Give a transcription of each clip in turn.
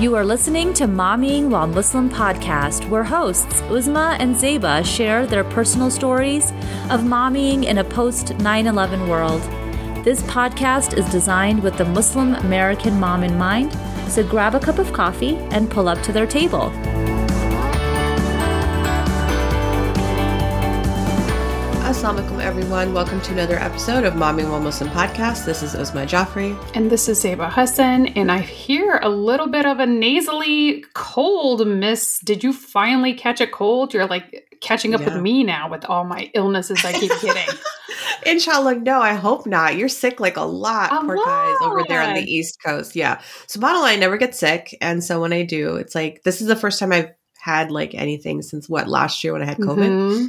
You are listening to Mommying While Muslim podcast, where hosts Uzma and Zeba share their personal stories of mommying in a post 9 11 world. This podcast is designed with the Muslim American mom in mind, so grab a cup of coffee and pull up to their table. Assalamu alaikum, everyone. Welcome to another episode of Mommy While Muslim podcast. This is Uzma Jaffrey. And this is Zeba Hassan. And I hear a little bit of a nasally cold, miss. Did you finally catch a cold? You're like catching up Yeah. with me now with all my illnesses I keep getting. Inshallah, no, I hope not. You're sick like a lot, A poor guys over there on the. East Coast. Yeah. So, bottom line, I never get sick. And so, when I do, it's like this is the first time I've had like anything since what last year when I had COVID. Mhm.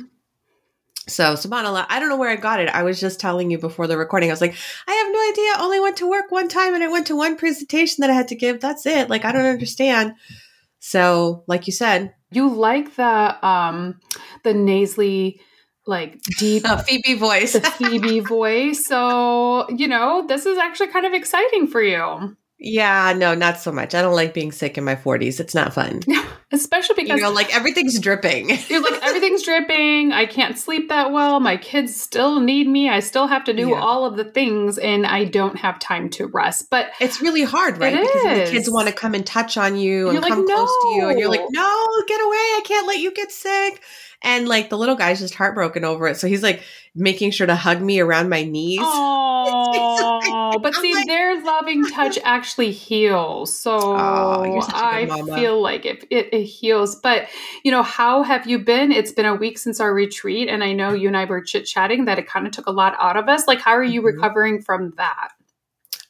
So, subhanAllah, I don't know where I got it. I was just telling you before the recording. I was like, I have no idea. I only went to work one time and I went to one presentation that I had to give. That's it. Like, I don't understand. So, like you said, You like the um the nasally, like deep Phoebe voice. the Phoebe voice. So, you know, this is actually kind of exciting for you. Yeah, no, not so much. I don't like being sick in my 40s. It's not fun. Especially because You know, like everything's dripping. You're like everything's dripping. I can't sleep that well. My kids still need me. I still have to do Yeah. all of the things, and I don't have time to rest. But It's really hard, right? Because the kids want to come and touch on you and You're like, come close to you, and you're like, "No." "No, get away! I can't let you get sick." And like the little guy's just heartbroken over it, so he's like making sure to hug me around my knees. Oh, but I'm see, like- their loving touch actually heals. So Oh, you're such a good I mama. feel like it, it it heals. But you know, how have you been? It's been a week since our retreat, and I know you and I were chit chatting that it kind of took a lot out of us. Like, how are you Mhm. recovering from that?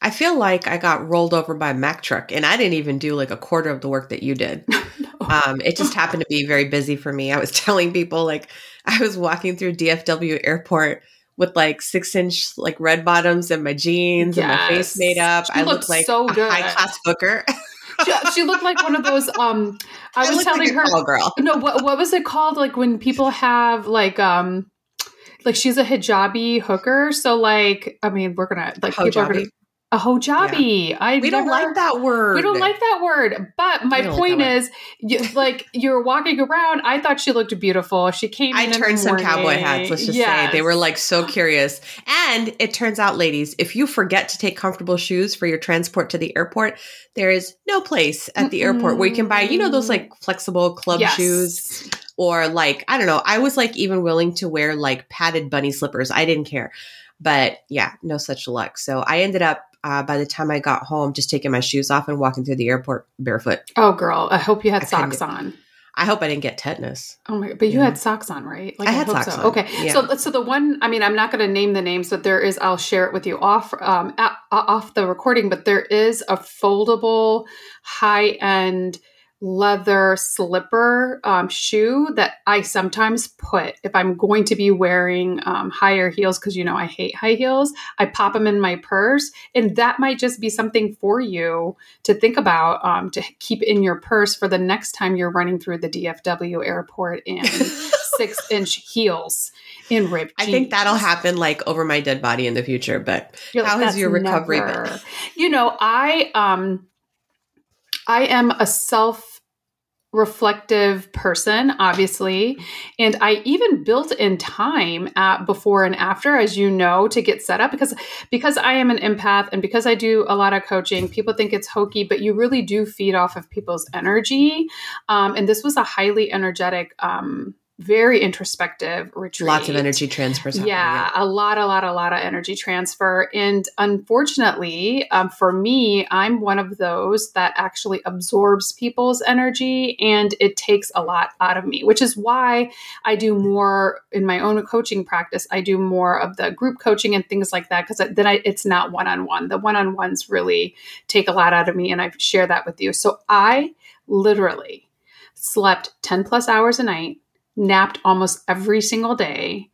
I feel like I got rolled over by a Mack truck, and I didn't even do like a quarter of the work that you did. Um, it just happened to be very busy for me. I was telling people like I was walking through DFW airport with like six inch like red bottoms and my jeans and my face made up. You I look looked like so a good. high class hooker. she, she looked like one of those um i was telling like her girl. no what, what was it called like when people have like um like she's a hijabi hooker so like i mean we're gonna like people are gonna? A hijabi i We don't like that word. we don't like that word but my We don't like point is you, like you're walking around i thought she looked beautiful she came I in in the turned some cowboy hats. Let's just Yes. say they were like so curious. And it turns out, ladies, if you forget to take comfortable shoes for your transport to the airport, there is no place at the airport where you can buy, you know, those like flexible club Yes. shoes or like I don't know. I was like even willing to wear like padded bunny slippers. I didn't care, but yeah, no such luck. So I ended up uh, by the time I got home, just taking my shoes off and walking through the airport barefoot. oh girl i hope you had I socks on I hope I didn't get tetanus. Oh my! But you Yeah. had socks on, right? I had hope socks so. on, Okay, yeah. so so the one, I mean, I'm not going to name the names, but there is. I'll share it with you off um, off the recording. But there is a foldable, high end leather slipper um, shoe that I sometimes put if I'm going to be wearing um, higher heels because you know I hate high heels. I pop them in my purse, and that might just be something for you to think about um, to keep in your purse for the next time you're running through the DFW airport in six inch heels in ripped. I think that'll happen like over my dead body in the future, but You're How has your recovery never-" been? You know, I um I am a self reflective person obviously and i even built in time at before and after as you know to get set up because because i am an empath and because i do a lot of coaching people think it's hokey but you really do feed off of people's energy. Um, and this was a highly energetic um, very introspective retreat lots of energy transfers. happening, yeah, a lot, a lot, a lot of energy transfer. And unfortunately, um, for me, I'm one of those that actually absorbs people's energy and it takes a lot out of me, which is why I do more in my own coaching practice. I do more of the group coaching and things like that because then I, it's not one on one. The one on ones really take a lot out of me, and I share that with you. So I literally slept 10 plus hours a night napped almost every single day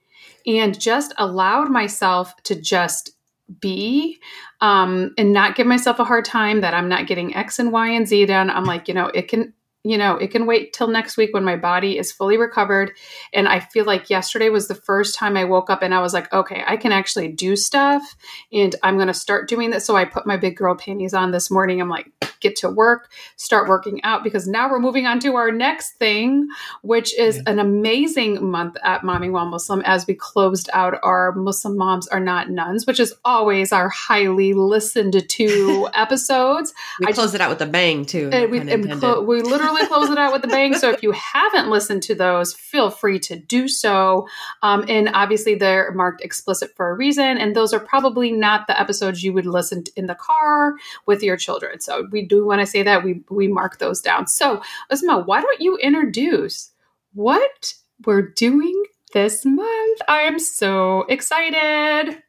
and just allowed myself to just be um, and not give myself a hard time that I'm not getting X and Y and Z done. I'm like, you know, it can you know, it can wait till next week when my body is fully recovered. And I feel like yesterday was the first time I woke up and I was like, okay, I can actually do stuff and I'm going to start doing this. So I put my big girl panties on this morning. I'm like, get to work, start working out because now we're moving on to our next thing, which is an amazing month at Mommy While Muslim as we closed out our Muslim Moms Are Not Nuns, which is always our highly listened to episodes. We I close just, it out with a bang too. we, clo- we literally close it out with a bang. So if you haven't listened to those, feel free to do so. Um, and obviously they're marked explicit for a reason. And those are probably not the episodes you would listen to in the car with your children. So we do want to say that we we mark those down. So Uzma, why don't you introduce what we're doing this month? I am so excited.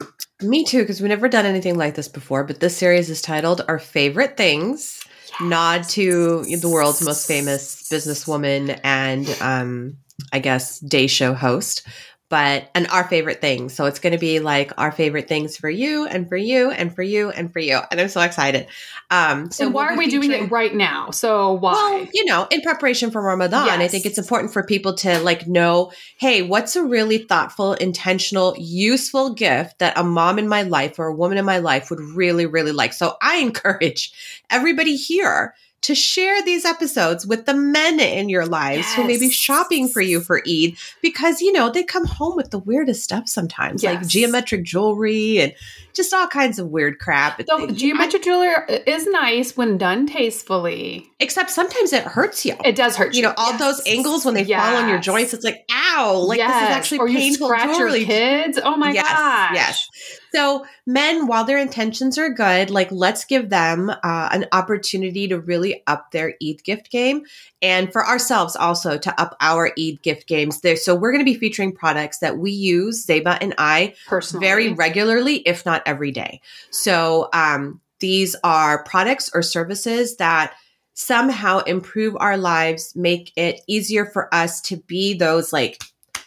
Me too, because we've never done anything like this before. But this series is titled Our Favorite Things. Nod to the world's most famous businesswoman and um, I guess day show host but and our favorite things. So it's going to be like our favorite things for you and for you and for you and for you. And I'm so excited. Um, so why we'll are we featuring, doing it right now? So why? Well, you know, in preparation for Ramadan, yes. I think it's important for people to like know, hey, what's a really thoughtful, intentional, useful gift that a mom in my life or a woman in my life would really, really like. So I encourage everybody here to share these episodes with the men in your lives yes. who may be shopping for you for Eid because, you know, they come home with the weirdest stuff sometimes, yes. like geometric jewelry and just all kinds of weird crap. So geometric jewelry is nice when done tastefully. Except sometimes it hurts you. It does hurt you. You know, all yes. those angles when they fall on your joints, it's like, ow, like this is actually or painful you scratch jewelry. your kids. Oh my yes, gosh. Yes. So men, while their intentions are good, like let's give them uh, an opportunity to really up their Eid gift game and for ourselves also to up our Eid gift games there. So we're going to be featuring products that we use, Zeba and I, personally, very regularly, if not every day. So um, these are products or services that somehow improve our lives, make it easier for us to be those like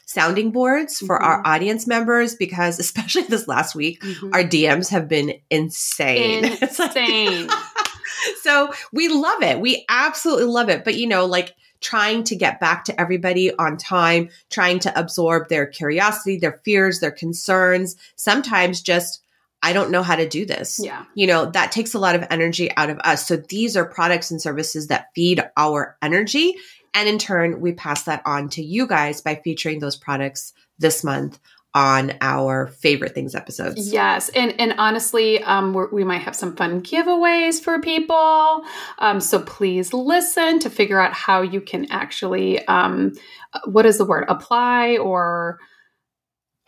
sounding boards for mm-hmm. our audience members because especially this last week, mm-hmm. our DMs have been insane. Insane. so we love it. We absolutely love it. But you know, like trying to get back to everybody on time, trying to absorb their curiosity, their fears, their concerns, sometimes just I don't know how to do this. Yeah. You know, that takes a lot of energy out of us. So these are products and services that feed our energy. And in turn, we pass that on to you guys by featuring those products this month on our favorite things episodes. Yes, and and honestly, um, we might have some fun giveaways for people. Um, so please listen to figure out how you can actually, um, uh, what is the word, apply or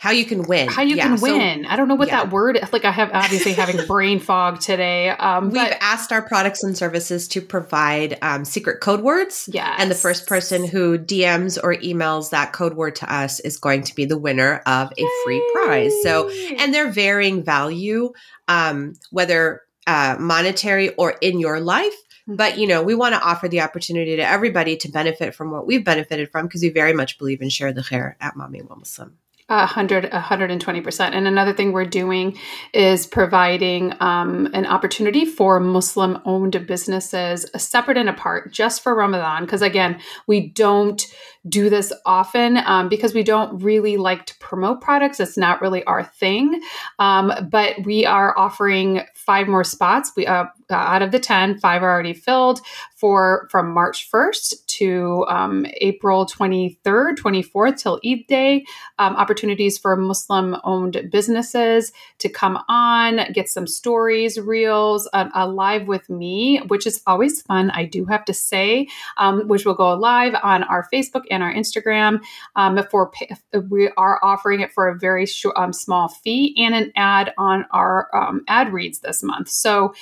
how you can win. How you yeah, can win. So, I don't know what yeah. that word. Is. Like I have obviously having brain fog today. Um, We've asked our products and services to provide um, secret code words. Yeah, and the first person who DMs or emails that code word to us is going to be the winner of a Yay. free prize. So, and they're varying value, um, whether uh, monetary or in your life. Mm-hmm. But you know, we want to offer the opportunity to everybody to benefit from what we've benefited from because we very much believe in share the hair at Momming While Muslim. 100 120% and another thing we're doing is providing um, an opportunity for muslim owned businesses separate and apart just for ramadan. Because again we don't do this often um, because we don't really like to promote products. It's not really our thing. Um, but we are offering five more spots. We uh, out of the 10 five are already filled for from march 1st to um, april 23rd 24th till eid day. Um, opportunities for muslim owned businesses to come on get some stories reels uh, uh, live with me which is always fun i do have to say um, which will go live on our facebook and our instagram um, for we are offering it for a very short, um, small fee and an ad on our um, ad reads this month so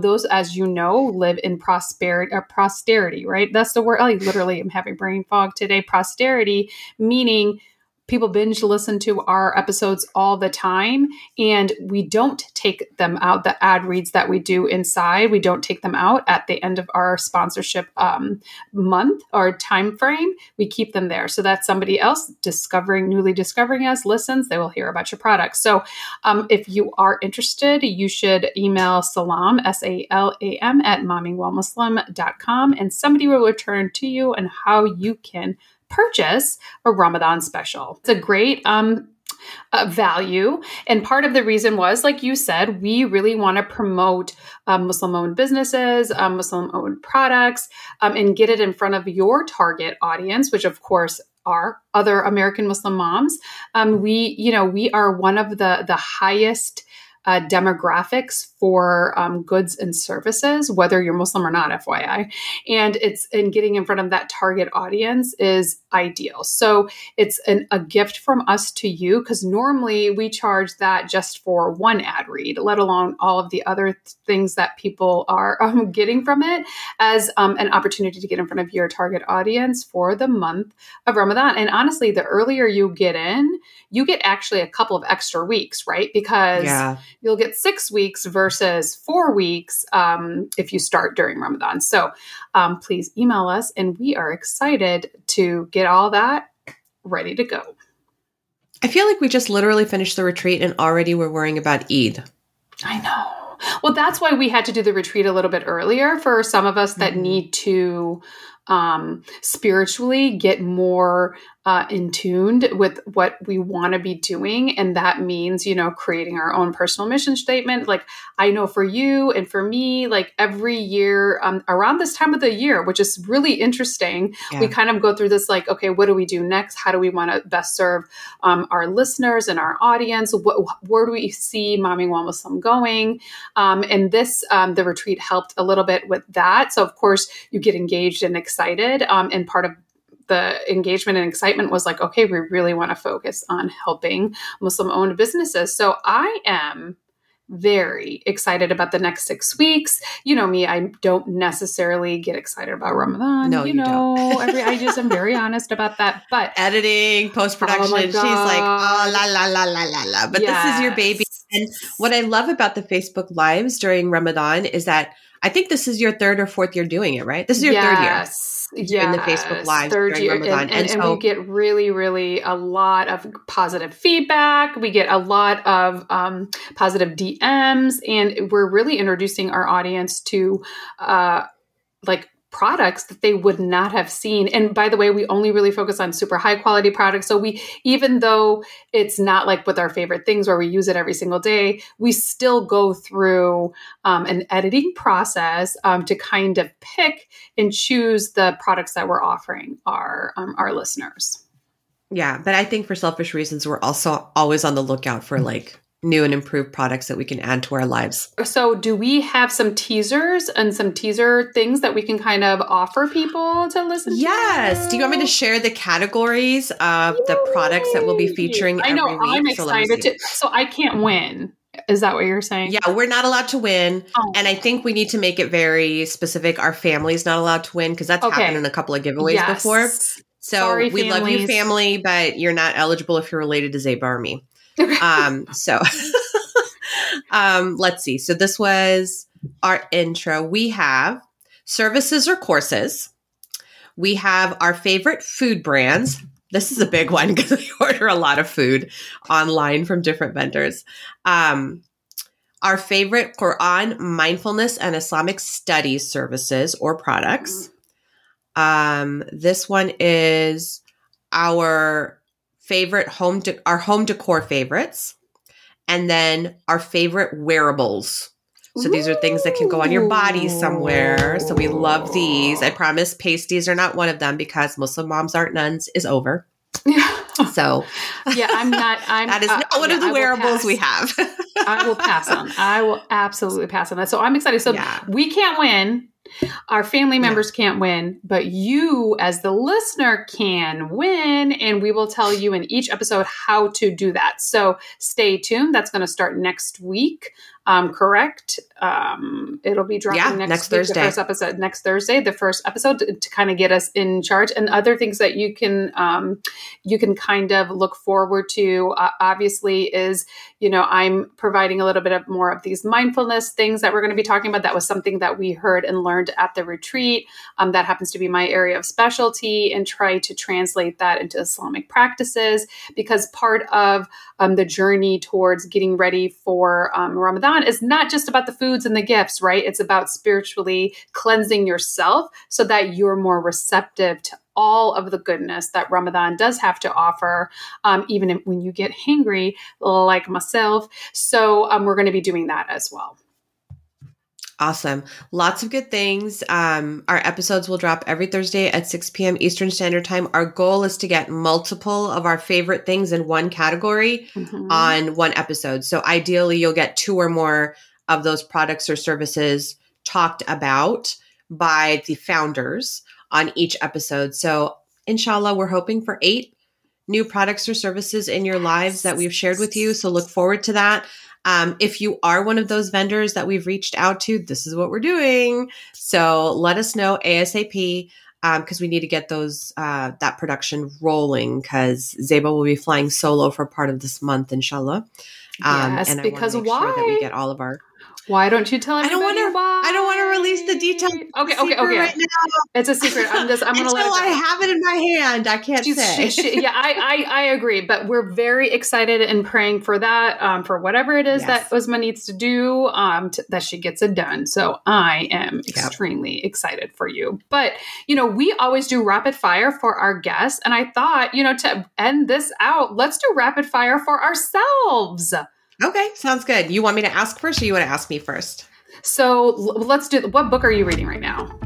those those, as you know, live in prosperity or uh, right? That's the word. I literally am having brain fog today. Posterity, meaning people binge listen to our episodes all the time and we don't take them out the ad reads that we do inside we don't take them out at the end of our sponsorship um, month or time frame we keep them there so that somebody else discovering newly discovering us listens they will hear about your products so um, if you are interested you should email salam s-a-l-a-m at mommingwhilemuslim.com and somebody will return to you and how you can purchase a Ramadan special. It's a great um, uh, value. And part of the reason was, like you said, we really want to promote um, Muslim owned businesses, um, Muslim owned products, um, and get it in front of your target audience, which of course are other American Muslim moms. Um, we, you know, we are one of the the highest uh, demographics for um, goods and services, whether you're Muslim or not, FYI. And it's in getting in front of that target audience is ideal. So it's an, a gift from us to you because normally we charge that just for one ad read, let alone all of the other th- things that people are um, getting from it as um, an opportunity to get in front of your target audience for the month of Ramadan. And honestly, the earlier you get in, you get actually a couple of extra weeks, right? Because yeah. You'll get six weeks versus four weeks um, if you start during Ramadan. So um, please email us, and we are excited to get all that ready to go. I feel like we just literally finished the retreat and already we're worrying about Eid. I know. Well, that's why we had to do the retreat a little bit earlier for some of us that mm-hmm. need to um, spiritually get more uh, in tuned with what we want to be doing. And that means, you know, creating our own personal mission statement. Like, I know for you and for me, like every year um, around this time of the year, which is really interesting, yeah. we kind of go through this like, okay, what do we do next? How do we want to best serve um, our listeners and our audience? What, where do we see Momming While Muslim going? Um, and this, um, the retreat helped a little bit with that. So, of course, you get engaged and excited. Um, and part of the engagement and excitement was like, okay, we really want to focus on helping Muslim owned businesses. So I am very excited about the next six weeks. You know me, I don't necessarily get excited about Ramadan. No, you, you know, every I just am very honest about that. But editing, post production, oh she's like, oh la la la la la la. But yes. this is your baby. And what I love about the Facebook lives during Ramadan is that I think this is your third or fourth year doing it, right? This is your yes. third year yeah, in the Facebook Live third year, Ramadan. And, and, and, and we get really, really a lot of positive feedback. We get a lot of um, positive DMs, and we're really introducing our audience to uh, like products that they would not have seen. And by the way, we only really focus on super high quality products. So we, even though it's not like with our favorite things where we use it every single day, we still go through um, an editing process um, to kind of pick and choose the products that we're offering our um, our listeners. Yeah, but I think for selfish reasons, we're also always on the lookout for like new and improved products that we can add to our lives. So, do we have some teasers and some teaser things that we can kind of offer people to listen yes. to? Yes. Do you want me to share the categories of Yay. the products that we'll be featuring I know, I'm excited so to. So, I can't win. Is that what you're saying? Yeah, we're not allowed to win. Oh. And I think we need to make it very specific. Our family's not allowed to win because that's okay. happened in a couple of giveaways yes. before. So Sorry, we families. love you, family, but you're not eligible if you're related to Zeba or um, so um, let's see. So this was our intro. We have services or courses. We have our favorite food brands. This is a big one because we order a lot of food online from different vendors. Um, our favorite Quran mindfulness and Islamic studies services or products. Um, this one is our favorite home de- our home decor favorites and then our favorite wearables. So these are things that can go on your body somewhere. So we love these. I promise pasties are not one of them because Muslim moms aren't nuns is over. so yeah, I'm not. I'm that is uh, not one yeah, of the wearables we have. I will pass on. I will absolutely pass on that. So I'm excited. So yeah. we can't win our family members can't win, but you, as the listener, can win. And we will tell you in each episode how to do that. So stay tuned. That's going to start next week. Um, correct? Um, it'll be dropping Yeah, next, next week, Thursday. The first episode next Thursday, the first episode to, to kind of get us in charge, and other things that you can um, you can kind of look forward to. Uh, obviously, is you know I'm providing a little bit of more of these mindfulness things that we're going to be talking about. That was something that we heard and learned at the retreat. Um, that happens to be my area of specialty, and try to translate that into Islamic practices because part of um, the journey towards getting ready for um, Ramadan is not just about the foods and the gifts, right? It's about spiritually cleansing yourself so that you're more receptive to all of the goodness that Ramadan does have to offer, um, even when you get hangry, like myself. So um, we're going to be doing that as well. Awesome. Lots of good things. Um, our episodes will drop every Thursday at 6 p.m. Eastern Standard Time. Our goal is to get multiple of our favorite things in one category Mhm. on one episode. So ideally, you'll get two or more of those products or services talked about by the founders on each episode. So, inshallah, we're hoping for eight new products or services in your lives that we've shared with you. So, look forward to that. Um, if you are one of those vendors that we've reached out to, this is what we're doing. So, let us know ASAP because we need to get those uh, that production rolling because Zeba will be flying solo for part of this month, inshallah. Um, yes, and I because why? Sure that we get all of our. Why don't you tell I don't wanna- why? I don't want to release the details. Okay, okay, okay. Right now, It's a secret. I'm just. I'm going to until let it I have it in my hand, I can't She's- say. she- she- yeah, I, I I agree, but we're very excited and praying for that, um, for whatever it is Yes. that Uzma needs to do, um, t- that she gets it done. So I am Yep. extremely excited for you. But you know, we always do rapid fire for our guests, and I thought, you know, to end this out, let's do rapid fire for ourselves. Okay, sounds good. You want me to ask first, or you want to ask me first? So let's do. What book are you reading right now?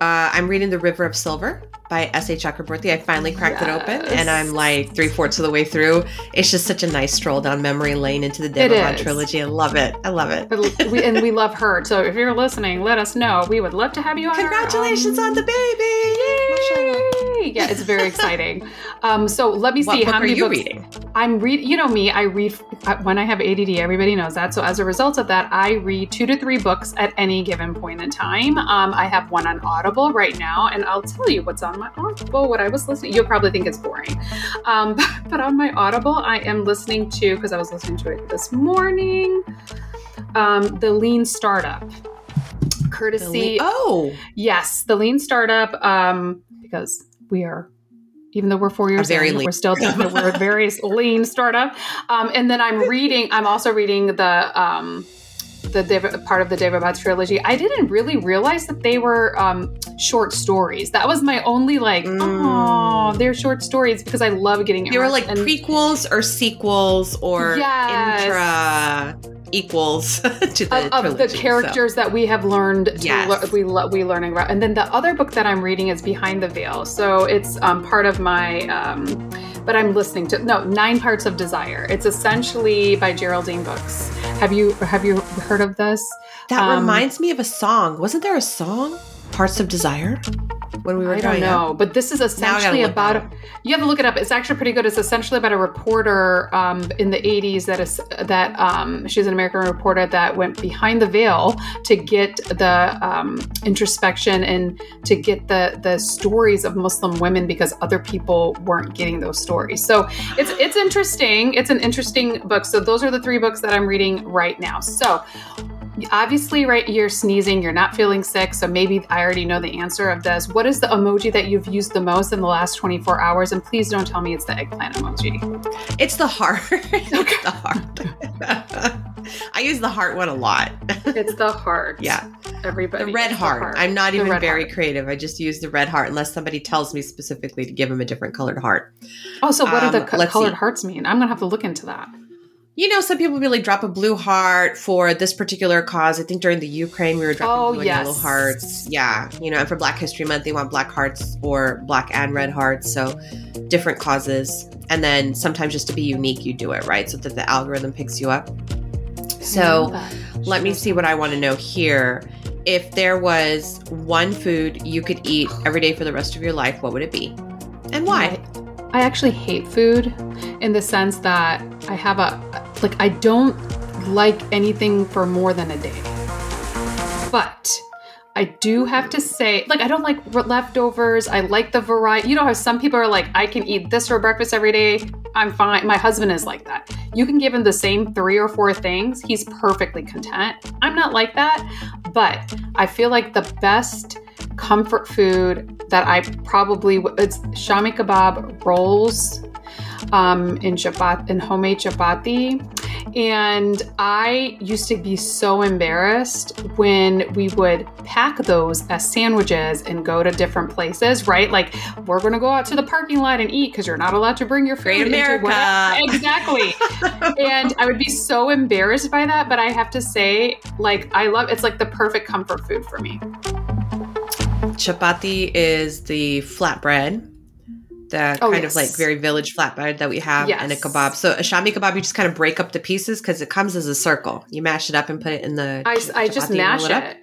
Uh, I'm reading The River of Silver by S.A. Chakraborty. I finally cracked it open, and I'm like three fourths of the way through. It's just such a nice stroll down memory lane into the is. trilogy. I love it. I love it. But we, and we love her. So if you're listening, let us know. We would love to have you on. our, Congratulations um, on the baby! Yay! Yeah, it's very exciting. Um, so let me What see book how are you books reading? I'm read. You know me, I read uh, when I have ADD. Everybody knows that. So as a result of that, I read two to three books at any given point in time. Um, I have one on Audible right now, and I'll tell you what's on my Audible. What I was listening, you'll probably think it's boring, um, but on my Audible, I am listening to because I was listening to it this morning. Um, the Lean Startup, courtesy Oh, Yes, the lean startup, um, because we are, even though we're four years very in, lean we're still we're a very lean startup. Um, and then I'm reading. I'm also reading the um, the part of the Daevabad trilogy. I didn't really realize that they were um, short stories. That was my only like, Mm. oh, they're short stories because I love getting. they were like. And- prequels or sequels or Yes. intra equals to the of, of the trilogy, so. characters that we have learned to Yes. lear- we lo- we learning about and then the other book that i'm reading is behind the veil so it's um, part of my um, but i'm listening to no nine parts of desire it's essentially by geraldine brooks have you have you heard of this That Um, reminds me of a song. Wasn't there a song? Parts of Desire? When we were I don't growing up? know, but this is Now I gotta essentially about. You have to look it up. It's actually pretty good. It's essentially about a reporter um, in the '80s that is that um, she's an American reporter that went behind the veil to get the um, introspection and to get the the stories of Muslim women because other people weren't getting those stories. So it's it's interesting. It's an interesting book. So those are the three books that I'm reading right now. So obviously right you're sneezing you're not feeling sick so maybe i already know the answer of this what is the emoji that you've used the most in the last 24 hours and please don't tell me it's the eggplant emoji It's the heart. it's the heart. I use the heart one a lot. it's the heart Yeah. everybody The red it's heart. I'm not even very heart. creative. I just use the red heart unless somebody tells me specifically to give them a different colored heart. oh so what do the Um, co- colored see. hearts mean i'm gonna have to look into that You know, some people really drop a blue heart for this particular cause. I think during the Ukraine, we were dropping Oh, blue and yellow hearts. Yeah. You know, and for Black History Month, they want black hearts or black and red hearts. So different causes. And then sometimes just to be unique, you do it, right? So that the algorithm picks you up. So let me see what I want to know here. If there was one food you could eat every day for the rest of your life, what would it be? And why? I actually hate food in the sense that I have a like I don't like anything for more than a day. But I do have to say, like, I don't like leftovers. I like the variety. You know how some people are like, I can eat this for breakfast every day. I'm fine. My husband is like that. You can give him the same three or four things. He's perfectly content. I'm not like that. But I feel like the best comfort food that I probably, it's shami kebab rolls um, in chapat in homemade chapati. And I used to be so embarrassed when we would pack those as sandwiches and go to different places, right? Like we're gonna go out to the parking lot and eat because you're not allowed to bring your food. Great America. Exactly. and I would be so embarrassed by that, but I have to say, like, I love it's like the perfect comfort food for me. Chapati is the flatbread the oh, kind yes. of like very village flatbread that we have yes. and a kebab. So a shami kebab, you just kind of break up the pieces because it comes as a circle. You mash it up and put it in the. I, I just mash it.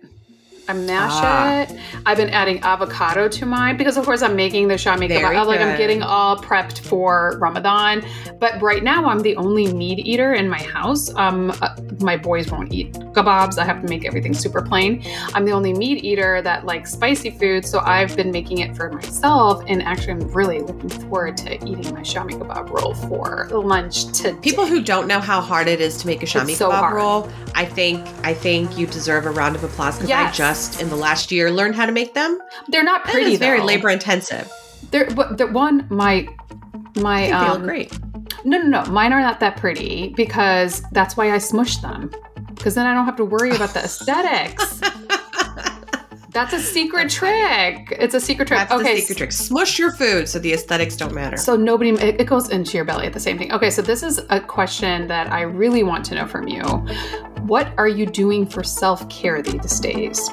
I mash ah. it. I've been adding avocado to mine because, of course, I'm making the shami kebab. Like I'm getting all prepped for Ramadan. But right now, I'm the only meat eater in my house. Um, uh, my boys won't eat kebabs. I have to make everything super plain. I'm the only meat eater that likes spicy food, so I've been making it for myself. And actually, I'm really looking forward to eating my shami kebab roll for lunch today. People who don't know how hard it is to make a shami so kebab hard. roll, I think I think you deserve a round of applause because yes. I just in the last year learned how to make them. They're not pretty. It's very labor intensive. They're the one my my um, they look um, great. No, no, no. Mine are not that pretty because that's why I smush them. Because then I don't have to worry about the aesthetics. That's a secret trick. It's a secret trick. That's okay. secret trick. Smush your food so the aesthetics don't matter. So nobody, it, it goes into your belly at the same thing. Okay, so this is a question that I really want to know from you. What are you doing for self care these days?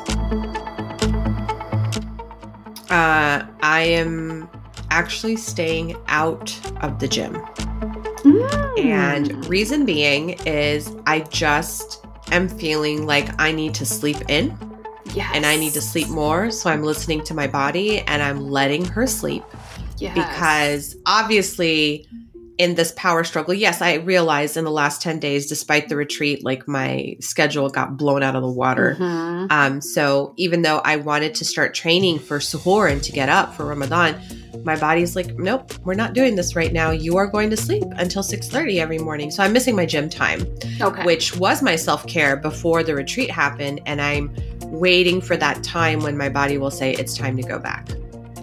Uh, I am actually staying out of the gym. Mm. And reason being is I just am feeling like I need to sleep in. Yes. And I need to sleep more. So I'm listening to my body and I'm letting her sleep. Yes. Because obviously, in this power struggle, yes, I realized in the last 10 days, despite the retreat, like my schedule got blown out of the water. Mm-hmm. Um, so even though I wanted to start training for suhoor and to get up for Ramadan, my body's like, nope, we're not doing this right now. You are going to sleep until 6:30 every morning. So I'm missing my gym time, okay. which was my self-care before the retreat happened. And I'm waiting for that time when my body will say it's time to go back.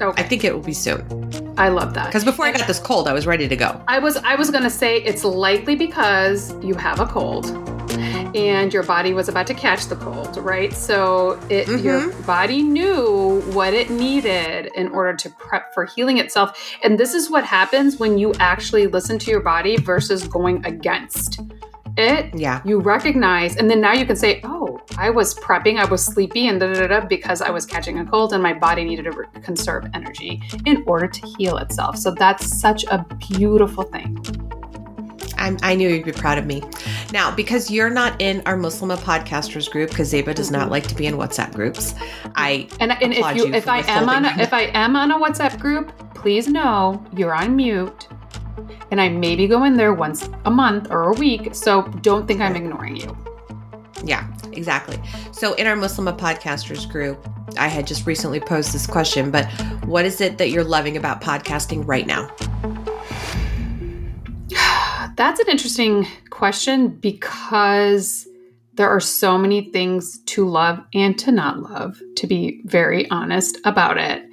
Okay. I think it will be soon. I love that. Because before I got this cold, I was ready to go. I was I was gonna say it's likely because you have a cold and your body was about to catch the cold, right? So it mm-hmm. your body knew what it needed in order to prep for healing itself. And this is what happens when you actually listen to your body versus going against it, yeah, you recognize, and then now you can say, "Oh, I was prepping, I was sleepy, and da da da because I was catching a cold, and my body needed to re- conserve energy in order to heal itself." So that's such a beautiful thing. I'm, i knew you'd be proud of me. Now, because you're not in our Muslima podcasters group, because Zeba does not mm-hmm. like to be in WhatsApp groups, I and, and if you, you if I am on a, if I am on a WhatsApp group, please know you're on mute and I maybe go in there once a month or a week. So don't think I'm ignoring you. Yeah, exactly. So in our Muslima podcasters group, I had just recently posed this question, but what is it that you're loving about podcasting right now? That's an interesting question because there are so many things to love and to not love, to be very honest about it.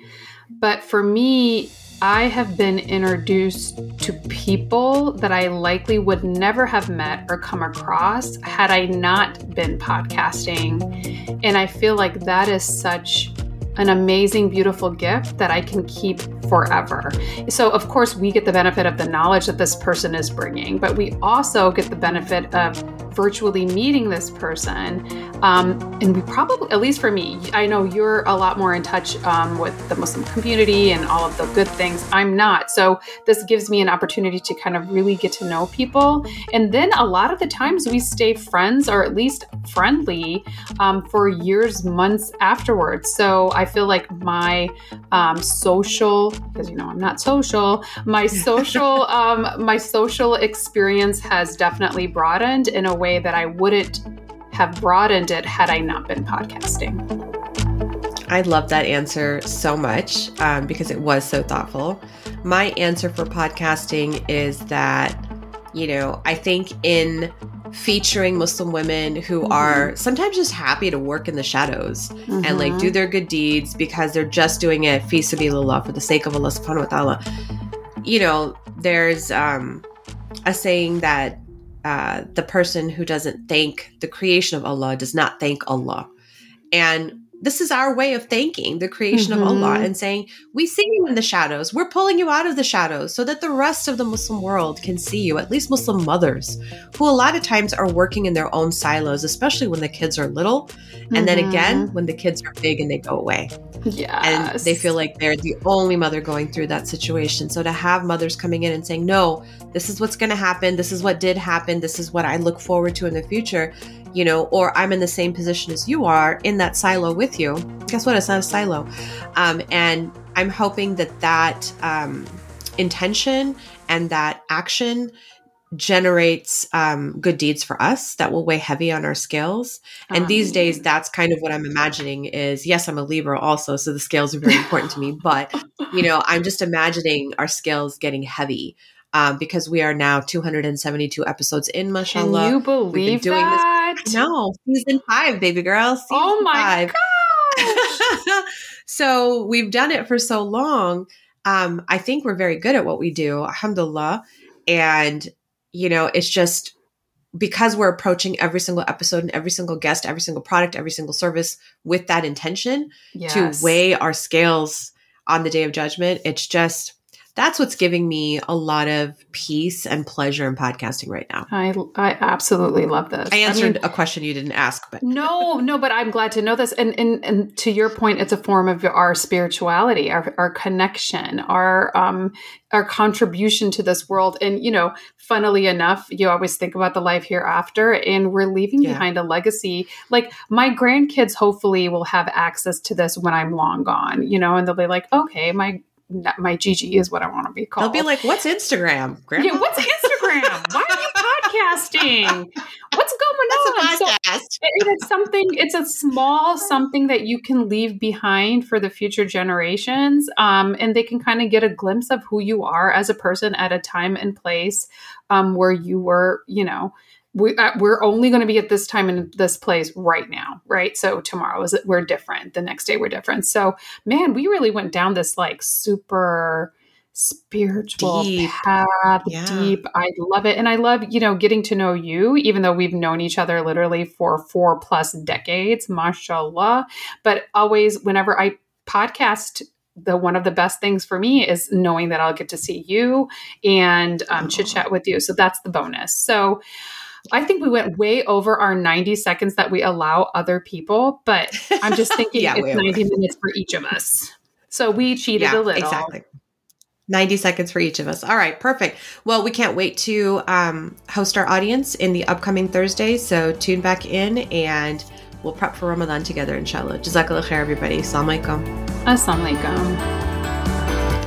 But for me, I have been introduced to people that I likely would never have met or come across had I not been podcasting. And I feel like that is such an amazing, beautiful gift that I can keep forever. So, of course, we get the benefit of the knowledge that this person is bringing, but we also get the benefit of virtually meeting this person. Um, and we probably, at least for me, I know you're a lot more in touch um, with the Muslim community and all of the good things. I'm not. So this gives me an opportunity to kind of really get to know people. And then a lot of the times we stay friends or at least friendly um, for years, months afterwards. So I feel like my um, social, because you know I'm not social, my social, um, my social experience has definitely broadened in a way way that I wouldn't have broadened it had I not been podcasting. I love that answer so much um, because it was so thoughtful. My answer for podcasting is that, you know, I think in featuring Muslim women who mm-hmm. are sometimes just happy to work in the shadows mm-hmm. and like do mm-hmm. their good deeds because they're just doing it fi sabilillah for the sake of Allah subhanahu wa ta'ala. You know, there's um, a saying that uh, the person who doesn't thank the creation of Allah does not thank Allah. And this is our way of thanking the creation mm-hmm. of Allah mm-hmm. and saying, We see you in the shadows. We're pulling you out of the shadows so that the rest of the Muslim world can see you, at least Muslim mothers, who a lot of times are working in their own silos, especially when the kids are little. And mm-hmm. then again, mm-hmm. when the kids are big and they go away. Yeah. And they feel like they're the only mother going through that situation. So to have mothers coming in and saying, No, this is what's going to happen. This is what did happen. This is what I look forward to in the future you know, or I'm in the same position as you are in that silo with you. Guess what? It's not a silo. Um, and I'm hoping that that um, intention and that action generates um, good deeds for us that will weigh heavy on our scales. And um, these days, that's kind of what I'm imagining is yes, I'm a Libra also, so the scales are very important to me. But, you know, I'm just imagining our scales getting heavy um, because we are now 272 episodes in, mashallah. Can you believe doing that? This, no, season five, baby girl. Season oh my god! so we've done it for so long. Um, I think we're very good at what we do, alhamdulillah. And, you know, it's just because we're approaching every single episode and every single guest, every single product, every single service with that intention yes. to weigh our scales on the day of judgment. It's just, that's what's giving me a lot of peace and pleasure in podcasting right now. I I absolutely love this. I answered I mean, a question you didn't ask, but no, no, but I'm glad to know this. And and and to your point, it's a form of our spirituality, our our connection, our um our contribution to this world. And you know, funnily enough, you always think about the life hereafter, and we're leaving yeah. behind a legacy. Like my grandkids, hopefully, will have access to this when I'm long gone. You know, and they'll be like, okay, my my Gigi is what I want to be called. They'll be like, "What's Instagram? Grandma? Yeah, what's Instagram? Why are you podcasting? What's going on?" So it, it's something. It's a small something that you can leave behind for the future generations, um, and they can kind of get a glimpse of who you are as a person at a time and place um, where you were, you know we, uh, we're only going to be at this time in this place right now right so tomorrow is we're different the next day we're different so man we really went down this like super spiritual deep. path yeah. deep i love it and i love you know getting to know you even though we've known each other literally for four plus decades mashallah but always whenever i podcast the one of the best things for me is knowing that I'll get to see you and um, chit chat with you. So that's the bonus. So I think we went way over our 90 seconds that we allow other people, but I'm just thinking yeah, it's 90 over. minutes for each of us. So we cheated yeah, a little. Exactly. 90 seconds for each of us. All right, perfect. Well, we can't wait to um, host our audience in the upcoming Thursday. So tune back in and we'll prep for Ramadan together, inshallah. Jazakallah khair, everybody. Assalamu alaikum. Assalamu alaikum.